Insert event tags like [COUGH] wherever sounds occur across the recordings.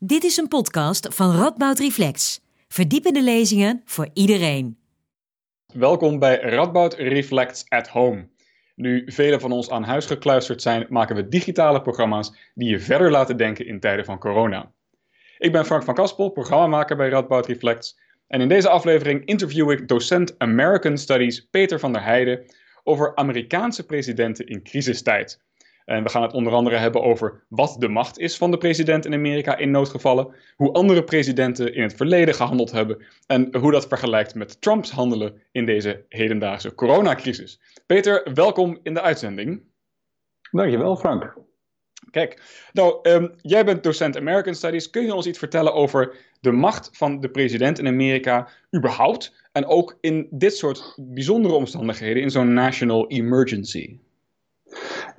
Dit is een podcast van Radboud Reflex. Verdiepende lezingen voor iedereen. Welkom bij Radboud Reflects at Home. Nu velen van ons aan huis gekluisterd zijn, maken we digitale programma's die je verder laten denken in tijden van corona. Ik ben Frank van Kaspel, programmamaker bij Radboud Reflects. En in deze aflevering interview ik docent American Studies Peter van der Heijden over Amerikaanse presidenten in crisistijd. En we gaan het onder andere hebben over wat de macht is van de president in Amerika in noodgevallen, hoe andere presidenten in het verleden gehandeld hebben en hoe dat vergelijkt met Trumps handelen in deze hedendaagse coronacrisis. Peter, welkom in de uitzending. Dankjewel, Frank. Kijk, nou, um, jij bent docent American Studies. Kun je ons iets vertellen over de macht van de president in Amerika überhaupt en ook in dit soort bijzondere omstandigheden, in zo'n national emergency?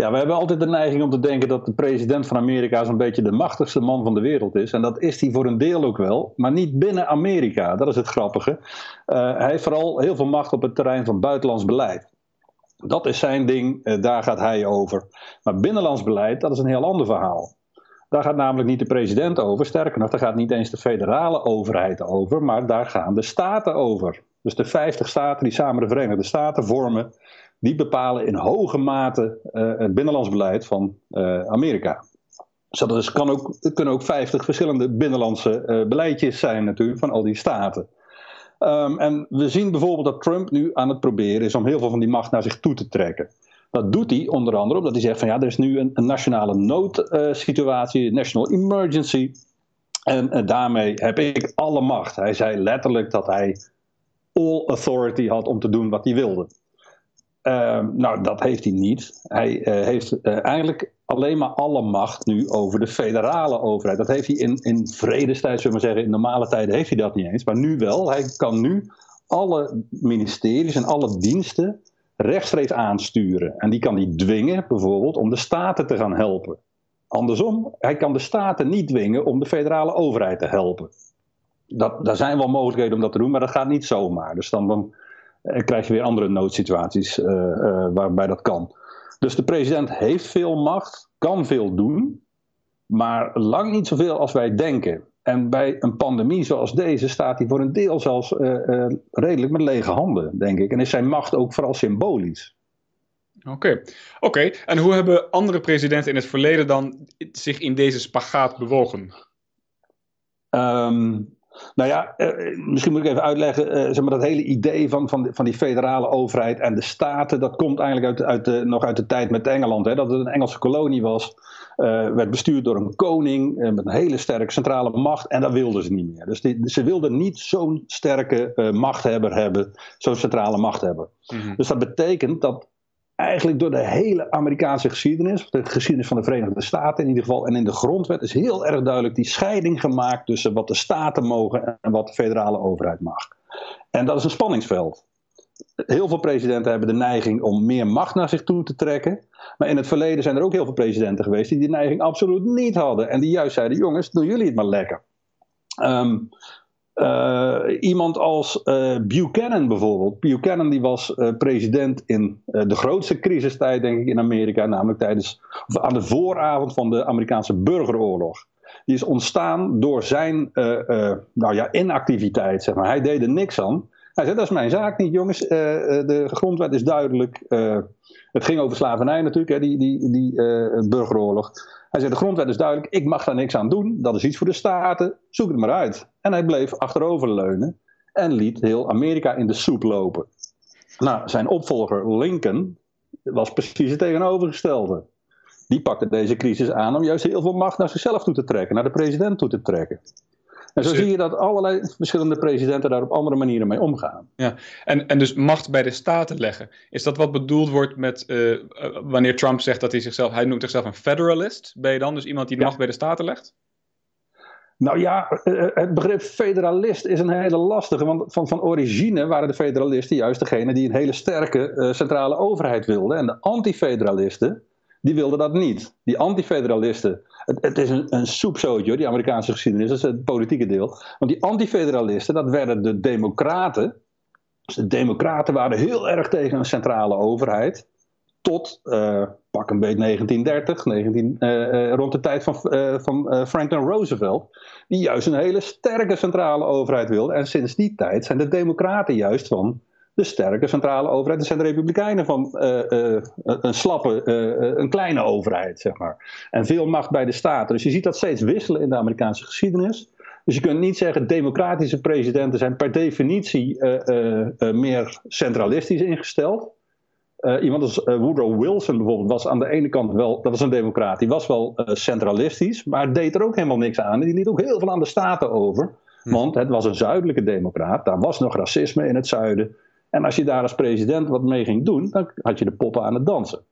Ja, we hebben altijd de neiging om te denken dat de president van Amerika zo'n beetje de machtigste man van de wereld is. En dat is hij voor een deel ook wel, maar niet binnen Amerika. Dat is het grappige. Uh, hij heeft vooral heel veel macht op het terrein van buitenlands beleid. Dat is zijn ding, uh, daar gaat hij over. Maar binnenlands beleid, dat is een heel ander verhaal. Daar gaat namelijk niet de president over. Sterker nog, daar gaat niet eens de federale overheid over, maar daar gaan de staten over. Dus de 50 staten die samen de Verenigde Staten vormen, die bepalen in hoge mate uh, het binnenlands beleid van uh, Amerika. Dus dat is, kan ook, het kunnen ook 50 verschillende binnenlandse uh, beleidjes zijn natuurlijk van al die staten. Um, en we zien bijvoorbeeld dat Trump nu aan het proberen is om heel veel van die macht naar zich toe te trekken. Dat doet hij onder andere omdat hij zegt van ja, er is nu een, een nationale noodsituatie, een national emergency. En daarmee heb ik alle macht. Hij zei letterlijk dat hij all authority had om te doen wat hij wilde. Uh, nou, dat heeft hij niet. Hij uh, heeft uh, eigenlijk alleen maar alle macht nu over de federale overheid. Dat heeft hij in, in vredestijd, zullen we zeggen, in normale tijden heeft hij dat niet eens. Maar nu wel. Hij kan nu alle ministeries en alle diensten rechtstreeks aansturen. En die kan hij dwingen, bijvoorbeeld, om de staten te gaan helpen. Andersom, hij kan de staten niet dwingen om de federale overheid te helpen. Dat, daar zijn wel mogelijkheden om dat te doen, maar dat gaat niet zomaar. Dus dan, dan krijg je weer andere noodsituaties uh, uh, waarbij dat kan. Dus de president heeft veel macht, kan veel doen, maar lang niet zoveel als wij denken. En bij een pandemie zoals deze staat hij voor een deel zelfs uh, redelijk met lege handen, denk ik. En is zijn macht ook vooral symbolisch. Oké, okay. oké. Okay. en hoe hebben andere presidenten in het verleden dan zich in deze spagaat bewogen? Um, nou ja, eh, misschien moet ik even uitleggen, eh, zeg maar, dat hele idee van, van, van die federale overheid en de staten, dat komt eigenlijk uit, uit de, nog uit de tijd met Engeland. Hè, dat het een Engelse kolonie was, uh, werd bestuurd door een koning met een hele sterke centrale macht en dat wilden ze niet meer. Dus die, ze wilden niet zo'n sterke machthebber hebben, zo'n centrale machthebber. Mm -hmm. Dus dat betekent dat eigenlijk door de hele Amerikaanse geschiedenis, de geschiedenis van de Verenigde Staten in ieder geval, en in de grondwet is heel erg duidelijk die scheiding gemaakt tussen wat de staten mogen en wat de federale overheid mag. En dat is een spanningsveld. Heel veel presidenten hebben de neiging om meer macht naar zich toe te trekken. Maar in het verleden zijn er ook heel veel presidenten geweest die die neiging absoluut niet hadden. En die juist zeiden: jongens, doen jullie het maar lekker. Um, iemand als uh, Buchanan bijvoorbeeld. Buchanan die was uh, president in de grootste crisistijd, denk ik, in Amerika. Namelijk tijdens, aan de vooravond van de Amerikaanse burgeroorlog. Die is ontstaan door zijn nou ja, inactiviteit. Zeg maar. Hij deed er niks aan. Hij zei: Dat is mijn zaak niet, jongens. de grondwet is duidelijk. het ging over slavernij natuurlijk, hè, die, die, die burgeroorlog. Hij zei: De grondwet is duidelijk, ik mag daar niks aan doen. Dat is iets voor de staten, zoek het maar uit. En hij bleef achteroverleunen en liet heel Amerika in de soep lopen. Nou, zijn opvolger Lincoln was precies het tegenovergestelde. Die pakte deze crisis aan om juist heel veel macht naar zichzelf toe te trekken, naar de president toe te trekken. En zo zie je dat allerlei verschillende presidenten daar op andere manieren mee omgaan. Ja, en, en dus macht bij de staten leggen. Is dat wat bedoeld wordt met uh, wanneer Trump zegt dat hij zichzelf, hij noemt zichzelf een federalist? Ben je dan dus iemand die de ja. macht bij de staten legt? Nou ja, het begrip federalist is een hele lastige. Want van, van origine waren de federalisten juist degene die een hele sterke uh, centrale overheid wilden. En de antifederalisten, die wilden dat niet. Die antifederalisten, het, het is een, een soepzootje, die Amerikaanse geschiedenis, dat is het politieke deel. Want die antifederalisten, dat werden de democraten. Dus de democraten waren heel erg tegen een centrale overheid. Tot uh, pak een beetje 1930, 19, rond de tijd van, van Franklin Roosevelt, die juist een hele sterke centrale overheid wilde. En sinds die tijd zijn de Democraten juist van de sterke centrale overheid. Er zijn de Republikeinen van een slappe, een kleine overheid, zeg maar. En veel macht bij de staten. Dus je ziet dat steeds wisselen in de Amerikaanse geschiedenis. Dus je kunt niet zeggen, democratische presidenten zijn per definitie meer centralistisch ingesteld. Iemand als Woodrow Wilson bijvoorbeeld was aan de ene kant wel, dat was een democraat, die was wel centralistisch, maar deed er ook helemaal niks aan. En die liet ook heel veel aan de staten over, hm. want het was een zuidelijke democraat, daar was nog racisme in het zuiden. En als je daar als president wat mee ging doen, dan had je de poppen aan het dansen.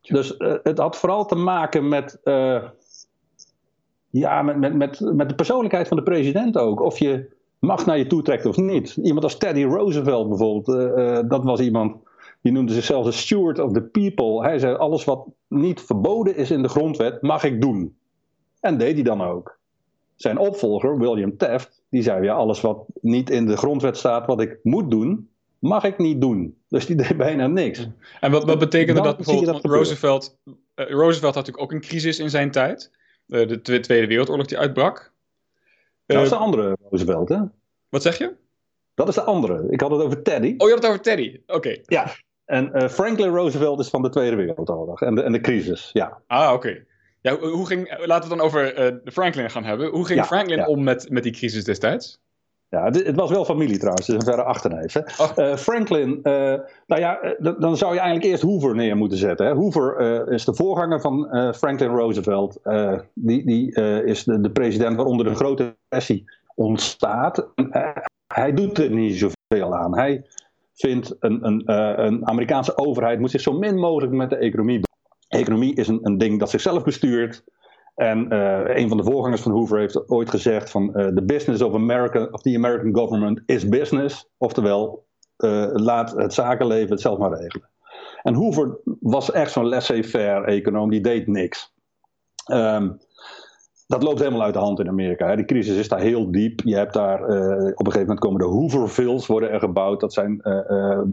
Dus het had vooral te maken met, ja, met, met, met, met de persoonlijkheid van de president ook. Of je macht naar je toe trekt of niet. Iemand als Teddy Roosevelt bijvoorbeeld, dat was iemand die noemde zichzelf de steward of the people. Hij zei: alles wat niet verboden is in de grondwet, mag ik doen. En deed hij dan ook. Zijn opvolger, William Taft, die zei: ja, alles wat niet in de grondwet staat, wat ik moet doen, mag ik niet doen. Dus die [LAUGHS] deed bijna niks. En wat, wat betekende dat bijvoorbeeld? Dat Roosevelt, uh, Roosevelt had natuurlijk ook een crisis in zijn tijd. Uh, de Tweede Wereldoorlog die uitbrak. dat is de eh, andere Roosevelt, hè? Wat zeg je? Dat is de andere. Ik had het over Teddy. Oh, je had het over Teddy. Oké. Ja, en Franklin Roosevelt is van de Tweede Wereldoorlog en de, en de crisis, ja. Ah, oké. Ja, hoe ging, laten we het dan over Franklin gaan hebben. Hoe ging Franklin om met, met die crisis destijds? Ja, het, het, was wel familie trouwens, dus een verre achterneef. Hè. Oh. Uh, Franklin, nou ja, dan zou je eigenlijk eerst Hoover neer moeten zetten. Hè. Hoover is de voorganger van Franklin Roosevelt. die die is de, de, president waaronder de grote recessie ontstaat. hij doet er niet zoveel aan. Hij vindt een, een, een Amerikaanse overheid moet zich zo min mogelijk met de economie Economie is een, een ding dat zichzelf bestuurt. En uh, een van de voorgangers van Hoover heeft ooit gezegd van uh, the business of, America, of the American government is business. Oftewel, laat het zakenleven het zelf maar regelen. En Hoover was echt zo'n laissez-faire econoom, die deed niks. Um, dat loopt helemaal uit de hand in Amerika. Hè. Die crisis is daar heel diep. Je hebt daar, op een gegeven moment komen de Hoovervilles worden er gebouwd. Dat zijn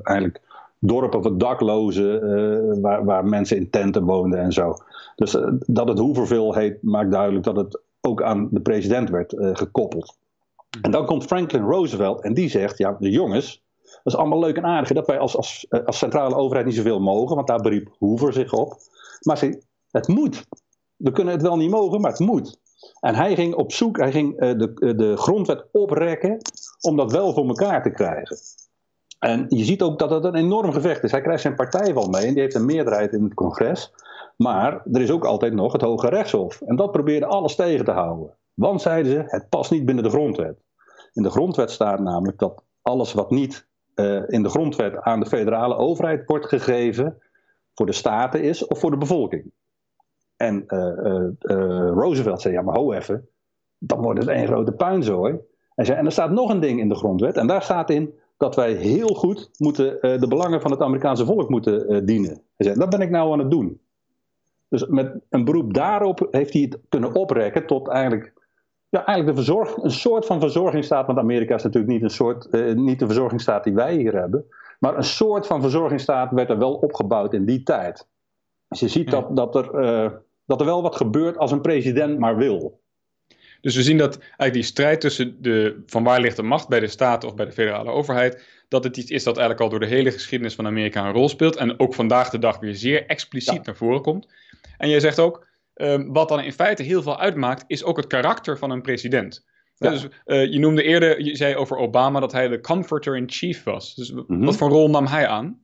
eigenlijk dorpen van daklozen, waar, waar, mensen in tenten woonden en zo. Dus dat het Hooverville heet, maakt duidelijk dat het ook aan de president werd gekoppeld. En dan komt Franklin Roosevelt en die zegt, ja, de jongens, dat is allemaal leuk en aardig dat wij als, als, als centrale overheid niet zoveel mogen, want daar beriep Hoover zich op. Maar het moet. We kunnen het wel niet mogen, maar het moet. En hij ging op zoek, hij ging de, de grondwet oprekken om dat wel voor elkaar te krijgen. En je ziet ook dat het een enorm gevecht is. Hij krijgt zijn partij wel mee en die heeft een meerderheid in het congres. Maar er is ook altijd nog het Hoge Rechtshof. En dat probeerde alles tegen te houden. Want zeiden ze, het past niet binnen de grondwet. In de grondwet staat namelijk dat alles wat niet uh, in de grondwet aan de federale overheid wordt gegeven, voor de staten is of voor de bevolking. En uh, Roosevelt zei, ja maar ho even, dan wordt het één grote puinzooi. En, zei, en er staat nog een ding in de grondwet en daar staat in dat wij heel goed moeten, de belangen van het Amerikaanse volk moeten dienen. Hij zei, dat ben ik nou aan het doen. Dus met een beroep daarop heeft hij het kunnen oprekken tot eigenlijk, ja, eigenlijk de verzorg, een soort van verzorgingsstaat. Want Amerika is natuurlijk niet, een soort, uh, niet de verzorgingsstaat die wij hier hebben. Maar een soort van verzorgingsstaat werd er wel opgebouwd in die tijd. Dus je ziet dat, dat er dat er wel wat gebeurt als een president maar wil. Dus we zien dat eigenlijk die strijd tussen de, van waar ligt de macht bij de staat of bij de federale overheid, dat het iets is dat eigenlijk al door de hele geschiedenis van Amerika een rol speelt en ook vandaag de dag weer zeer expliciet naar voren komt. En jij zegt ook, um, wat dan in feite heel veel uitmaakt, is ook het karakter van een president. Ja. Dus uh, je noemde eerder, je zei over Obama dat hij de comforter in chief was. Dus mm -hmm. wat voor rol nam hij aan?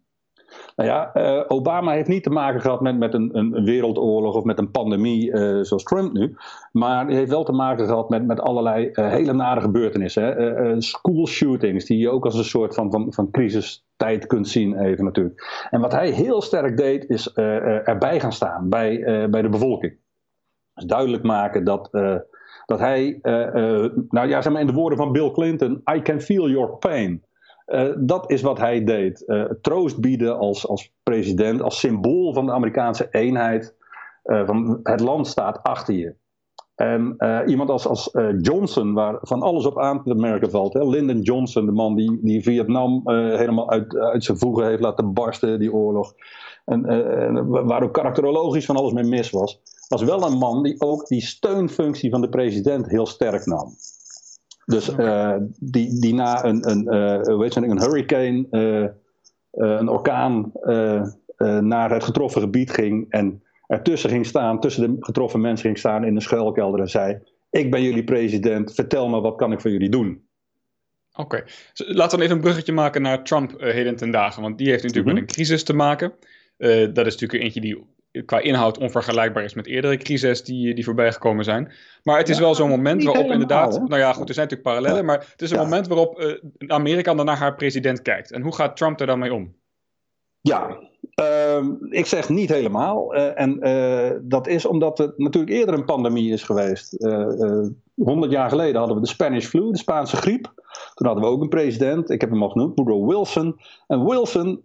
Nou ja, uh, Obama heeft niet te maken gehad met, met een, een wereldoorlog of met een pandemie uh, zoals Trump nu. Maar hij heeft wel te maken gehad met, met allerlei uh, hele nare gebeurtenissen. school shootings, die je ook als een soort van, van, van crisistijd kunt zien, even natuurlijk. En wat hij heel sterk deed, is erbij gaan staan bij, bij de bevolking. Dus duidelijk maken dat, dat hij, nou ja, zeg maar in de woorden van Bill Clinton, I can feel your pain. Uh, dat is wat hij deed. Uh, troost bieden als, als president, als symbool van de Amerikaanse eenheid. Uh, van het land staat achter je. En iemand als, als Johnson, waar van alles op aan te merken valt. Hè? Lyndon Johnson, de man die, die Vietnam helemaal uit, uit zijn voegen heeft laten barsten, die oorlog. en, waar ook karakterologisch van alles mee mis was, was wel een man die ook die steunfunctie van de president heel sterk nam. Dus die, die na een, een, weet je, een hurricane, een orkaan, naar het getroffen gebied ging en ertussen ging staan, tussen de getroffen mensen ging staan in een schuilkelder en zei: Ik ben jullie president, vertel me wat kan ik voor jullie doen. Oké, laten we dan even een bruggetje maken naar Trump heden ten dagen. Want die heeft natuurlijk met mhm. een crisis te maken. Dat is natuurlijk eentje die qua inhoud onvergelijkbaar is met eerdere crises die, die voorbij gekomen zijn. Maar het is wel zo'n moment waarop inderdaad. Nou ja, goed, er zijn natuurlijk parallellen. Maar het is een moment waarop uh, Amerika dan naar haar president kijkt. En hoe gaat Trump er dan mee om? Ja, uh, ik zeg niet helemaal. Uh, en uh, dat is omdat het natuurlijk eerder een pandemie is geweest. Honderd jaar geleden hadden we de Spanish flu, de Spaanse griep. Toen hadden we ook een president, ik heb hem al genoemd, Woodrow Wilson. En Wilson,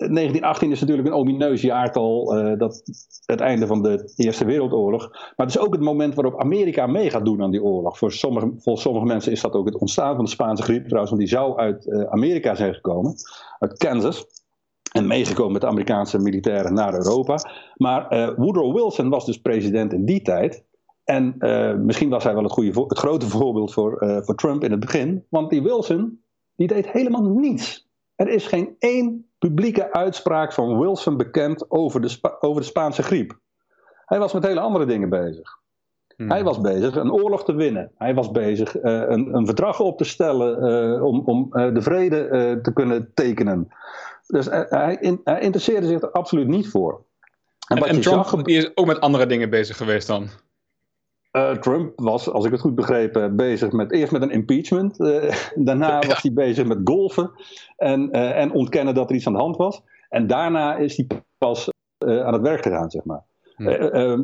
1918 is natuurlijk een omineus jaartal, dat, het einde van de Eerste Wereldoorlog. Maar het is ook het moment waarop Amerika mee gaat doen aan die oorlog. Voor sommige, voor sommige mensen is dat ook het ontstaan van de Spaanse griep, trouwens, want die zou uit Amerika zijn gekomen, uit Kansas en meegekomen met de Amerikaanse militairen naar Europa. Maar uh, Woodrow Wilson was dus president in die tijd. En uh, misschien was hij wel het, goede, het grote [LAUGHS] voorbeeld voor, uh, voor Trump in het begin. Want die Wilson, die deed helemaal niets. Er is geen één publieke uitspraak van Wilson bekend over de, Spa over de Spaanse griep. Hij was met hele andere dingen bezig. Hmm. Hij was bezig een oorlog te winnen. Hij was bezig een, een, verdrag op te stellen om, om de vrede te kunnen tekenen. Dus hij, hij interesseerde zich er absoluut niet voor. En, en, en Trump is ook met andere dingen bezig geweest dan? Uh, Trump was, als ik het goed begrepen, bezig met eerst met een impeachment. Uh, [LAUGHS] daarna was hij bezig met golfen en, uh, en ontkennen dat er iets aan de hand was. En daarna is hij pas aan het werk gegaan, zeg maar. Ehm,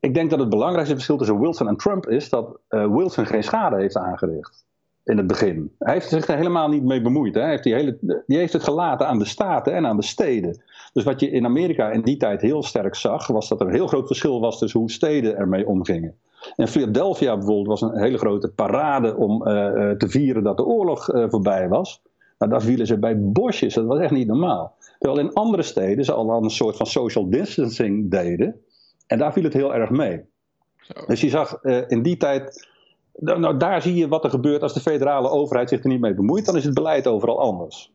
ik denk dat het belangrijkste verschil tussen Wilson en Trump is dat Wilson geen schade heeft aangericht in het begin. Hij heeft zich er helemaal niet mee bemoeid. Hè. Hij heeft die, hele, die heeft het gelaten aan de staten en aan de steden. Dus wat je in Amerika in die tijd heel sterk zag, was dat er een heel groot verschil was tussen hoe steden ermee omgingen. En Philadelphia bijvoorbeeld was een hele grote parade om uh, te vieren dat de oorlog uh, voorbij was. Maar daar vielen ze bij bosjes, dat was echt niet normaal. Terwijl in andere steden ze al een soort van social distancing deden. En daar viel het heel erg mee. Zo. Dus je zag uh, in die tijd nou, nou, daar zie je wat er gebeurt als de federale overheid zich er niet mee bemoeit. Dan is het beleid overal anders.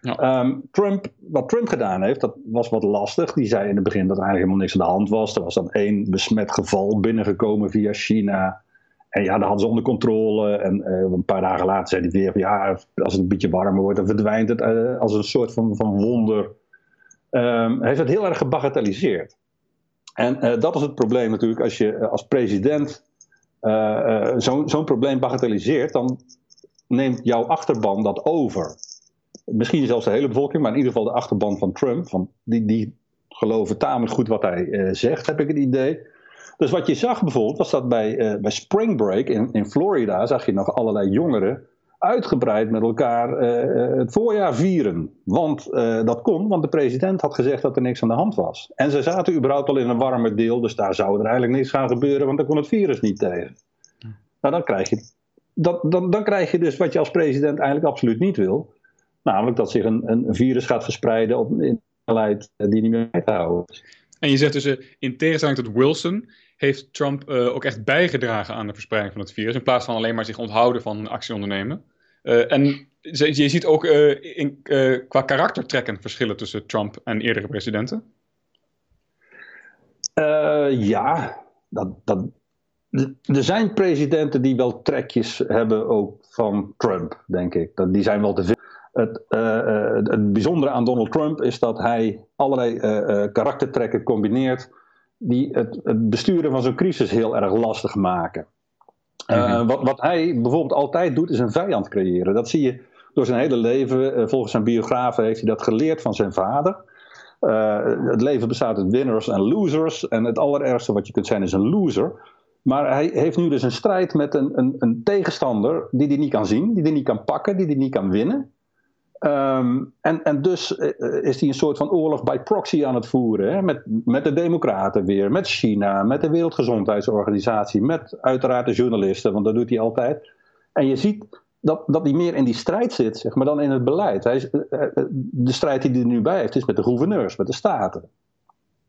Ja. Um, Trump, wat Trump gedaan heeft, dat was wat lastig. Die zei in het begin dat er eigenlijk helemaal niks aan de hand was. Er was dan één besmet geval binnengekomen via China. En ja, dat hadden ze onder controle. En uh, een paar dagen later zei hij weer: ja, als het een beetje warmer wordt, dan verdwijnt het uh, als een soort van, van wonder. Um, hij heeft het heel erg gebagatelliseerd. En uh, dat is het probleem natuurlijk als je als president uh, zo'n zo probleem bagatelliseert, dan neemt jouw achterban dat over. Misschien zelfs de hele bevolking, maar in ieder geval de achterban van Trump. Van die, die geloven tamelijk goed wat hij uh, zegt, heb ik het idee. Dus wat je zag bijvoorbeeld, was dat bij, uh, bij Spring Break in, in Florida zag je nog allerlei jongeren uitgebreid met elkaar uh, het voorjaar vieren. Want uh, dat kon, want de president had gezegd dat er niks aan de hand was. En ze zaten überhaupt al in een warmer deel, dus daar zou er eigenlijk niks gaan gebeuren, want dan kon het virus niet tegen. Nou, dan krijg, je, dat, dan, dan krijg je dus wat je als president eigenlijk absoluut niet wil. Namelijk dat zich een, een virus gaat verspreiden op een beleid die niet meer bij te houden En je zegt dus, in tegenstelling tot Wilson, heeft Trump ook echt bijgedragen aan de verspreiding van het virus. In plaats van alleen maar zich onthouden van actie ondernemen. Uh, en je ziet ook uh, in, qua karaktertrekken verschillen tussen Trump en eerdere presidenten. ja, dat, dat, er zijn presidenten die wel trekjes hebben ook van Trump, denk ik. Dat, die zijn wel te veel. Het, het bijzondere aan Donald Trump is dat hij allerlei karaktertrekken combineert die het, het besturen van zo'n crisis heel erg lastig maken. Uh, wat, wat, hij bijvoorbeeld altijd doet, is een vijand creëren. Dat zie je door zijn hele leven. Uh, volgens zijn biografen heeft hij dat geleerd van zijn vader. Uh, het leven bestaat uit winners en losers. En het allerergste wat je kunt zijn is een loser. Maar hij heeft nu dus een strijd met een, een, een tegenstander die hij niet kan zien, die hij niet kan pakken, die hij niet kan winnen. Um, en, en dus uh, is hij een soort van oorlog bij proxy aan het voeren. Hè? Met, met de Democraten weer, met China, met de Wereldgezondheidsorganisatie, met uiteraard de journalisten, want dat doet hij altijd. En je ziet dat, dat hij meer in die strijd zit, zeg maar, dan in het beleid. Hij is, de strijd die hij er nu bij heeft, is met de gouverneurs, met de staten.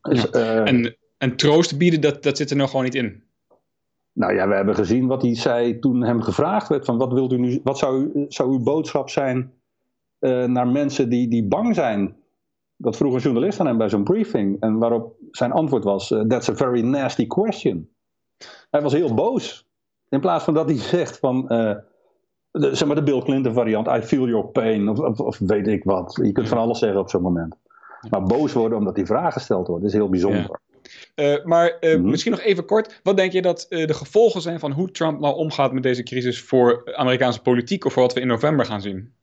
Dus, en, en troost bieden, dat, dat zit er nog gewoon niet in. Nou ja, we hebben gezien wat hij zei toen hem gevraagd werd: van wat, wilt u nu, wat zou, zou uw boodschap zijn naar mensen die, die bang zijn dat vroeg een journalist aan hem bij zo'n briefing. En waarop zijn antwoord was: uh, That's a very nasty question. Hij was heel boos. In plaats van dat hij zegt van. Uh, de, zeg maar de Bill Clinton variant: I feel your pain. Of, of, weet ik wat. Je kunt van alles zeggen op zo'n moment. Maar boos worden omdat die vraag gesteld wordt, is heel bijzonder. Uh, maar uh, mm-hmm. misschien nog even kort. Wat denk je dat uh, de gevolgen zijn van hoe Trump nou omgaat met deze crisis voor Amerikaanse politiek of voor wat we in november gaan zien?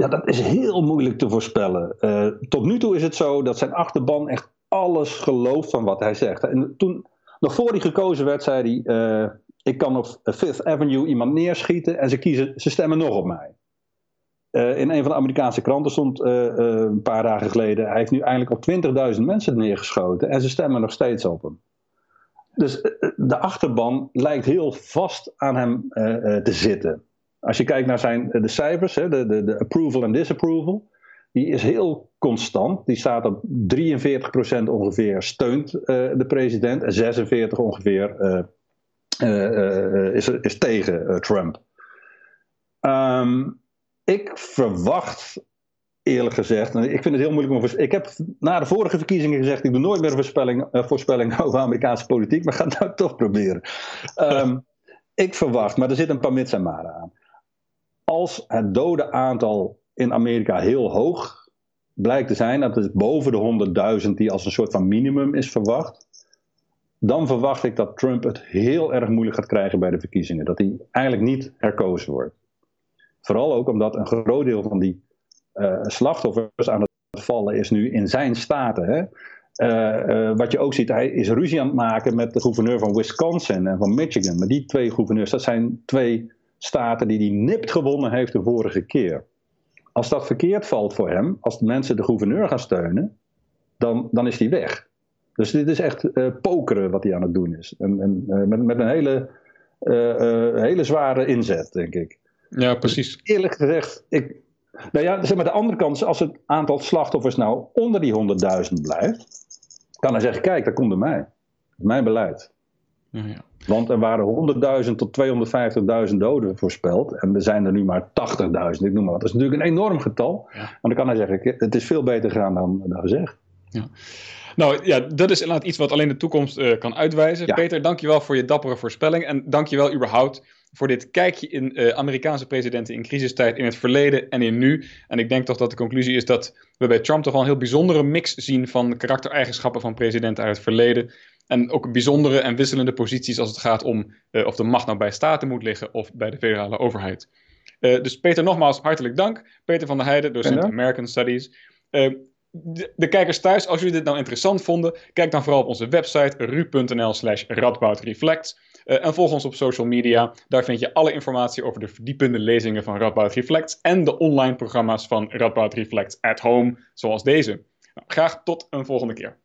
Ja, dat is heel moeilijk te voorspellen. Uh, tot nu toe is het zo dat zijn achterban echt alles gelooft van wat hij zegt. En toen, nog voor hij gekozen werd, zei hij: uh, Ik kan op Fifth Avenue iemand neerschieten en ze, kiezen, ze stemmen nog op mij. Uh, in een van de Amerikaanse kranten stond een paar dagen geleden: Hij heeft nu eindelijk op 20.000 mensen neergeschoten en ze stemmen nog steeds op hem. Dus de achterban lijkt heel vast aan hem te zitten. Als je kijkt naar zijn, de cijfers, hè, de, de, de approval en disapproval, die is heel constant. Die staat op 43% ongeveer steunt uh, de president en 46% ongeveer uh, is, is tegen Trump. Um, ik verwacht eerlijk gezegd. Ik vind het heel moeilijk om. Ik heb na de vorige verkiezingen gezegd: ik doe nooit meer voorspelling, voorspelling over Amerikaanse politiek, maar ga het nou toch proberen. Um, ik verwacht, maar er zit een paar mits en aan als het dodenaantal in Amerika heel hoog blijkt te zijn, dat is boven de 100.000 die als een soort van minimum is verwacht, dan verwacht ik dat Trump het heel erg moeilijk gaat krijgen bij de verkiezingen. Dat hij eigenlijk niet herkozen wordt. Vooral ook omdat een groot deel van die uh, slachtoffers aan het vallen is nu in zijn staten. Hè? Uh, uh, wat je ook ziet, hij is ruzie aan het maken met de gouverneur van Wisconsin en van Michigan. Maar die twee gouverneurs, dat zijn twee staten die hij nipt gewonnen heeft de vorige keer. Als dat verkeerd valt voor hem, als de mensen de gouverneur gaan steunen, dan, dan is hij weg. Dus dit is echt uh, pokeren wat hij aan het doen is. En, en uh, met, met een hele, uh, hele zware inzet, denk ik. Ja, precies. Dus eerlijk gezegd, ik, nou ja, zeg maar de andere kant, als het aantal slachtoffers nou onder die 100.000 blijft, kan hij zeggen: kijk, dat komt door mij. Mijn beleid. Ja, ja. Want er waren 100.000 tot 250.000 doden voorspeld. En er zijn er nu maar 80.000, ik noem maar wat. Dat is natuurlijk een enorm getal. Maar dan kan hij zeggen, het is veel beter gegaan dan, dan gezegd. Ja. Nou ja, dat is inderdaad iets wat alleen de toekomst uh, kan uitwijzen. Ja. Peter, dankjewel voor je dappere voorspelling. En dankjewel überhaupt voor dit kijkje in uh, Amerikaanse presidenten in crisistijd in het verleden en in nu. En ik denk toch dat de conclusie is dat we bij Trump toch wel een heel bijzondere mix zien van karaktereigenschappen van presidenten uit het verleden en ook bijzondere en wisselende posities als het gaat om uh, of de macht nou bij staten moet liggen of bij de federale overheid. Uh, dus Peter, nogmaals hartelijk dank. Peter van der Heijden, docent American Studies. Uh, de, de, kijkers thuis, als jullie dit nou interessant vonden, kijk dan vooral op onze website ru.nl slash radboudreflect. en volg ons op social media. Daar vind je alle informatie over de verdiepende lezingen van Radboud Reflect en de online programma's van Radboud Reflect at Home, zoals deze. Nou, graag tot een volgende keer.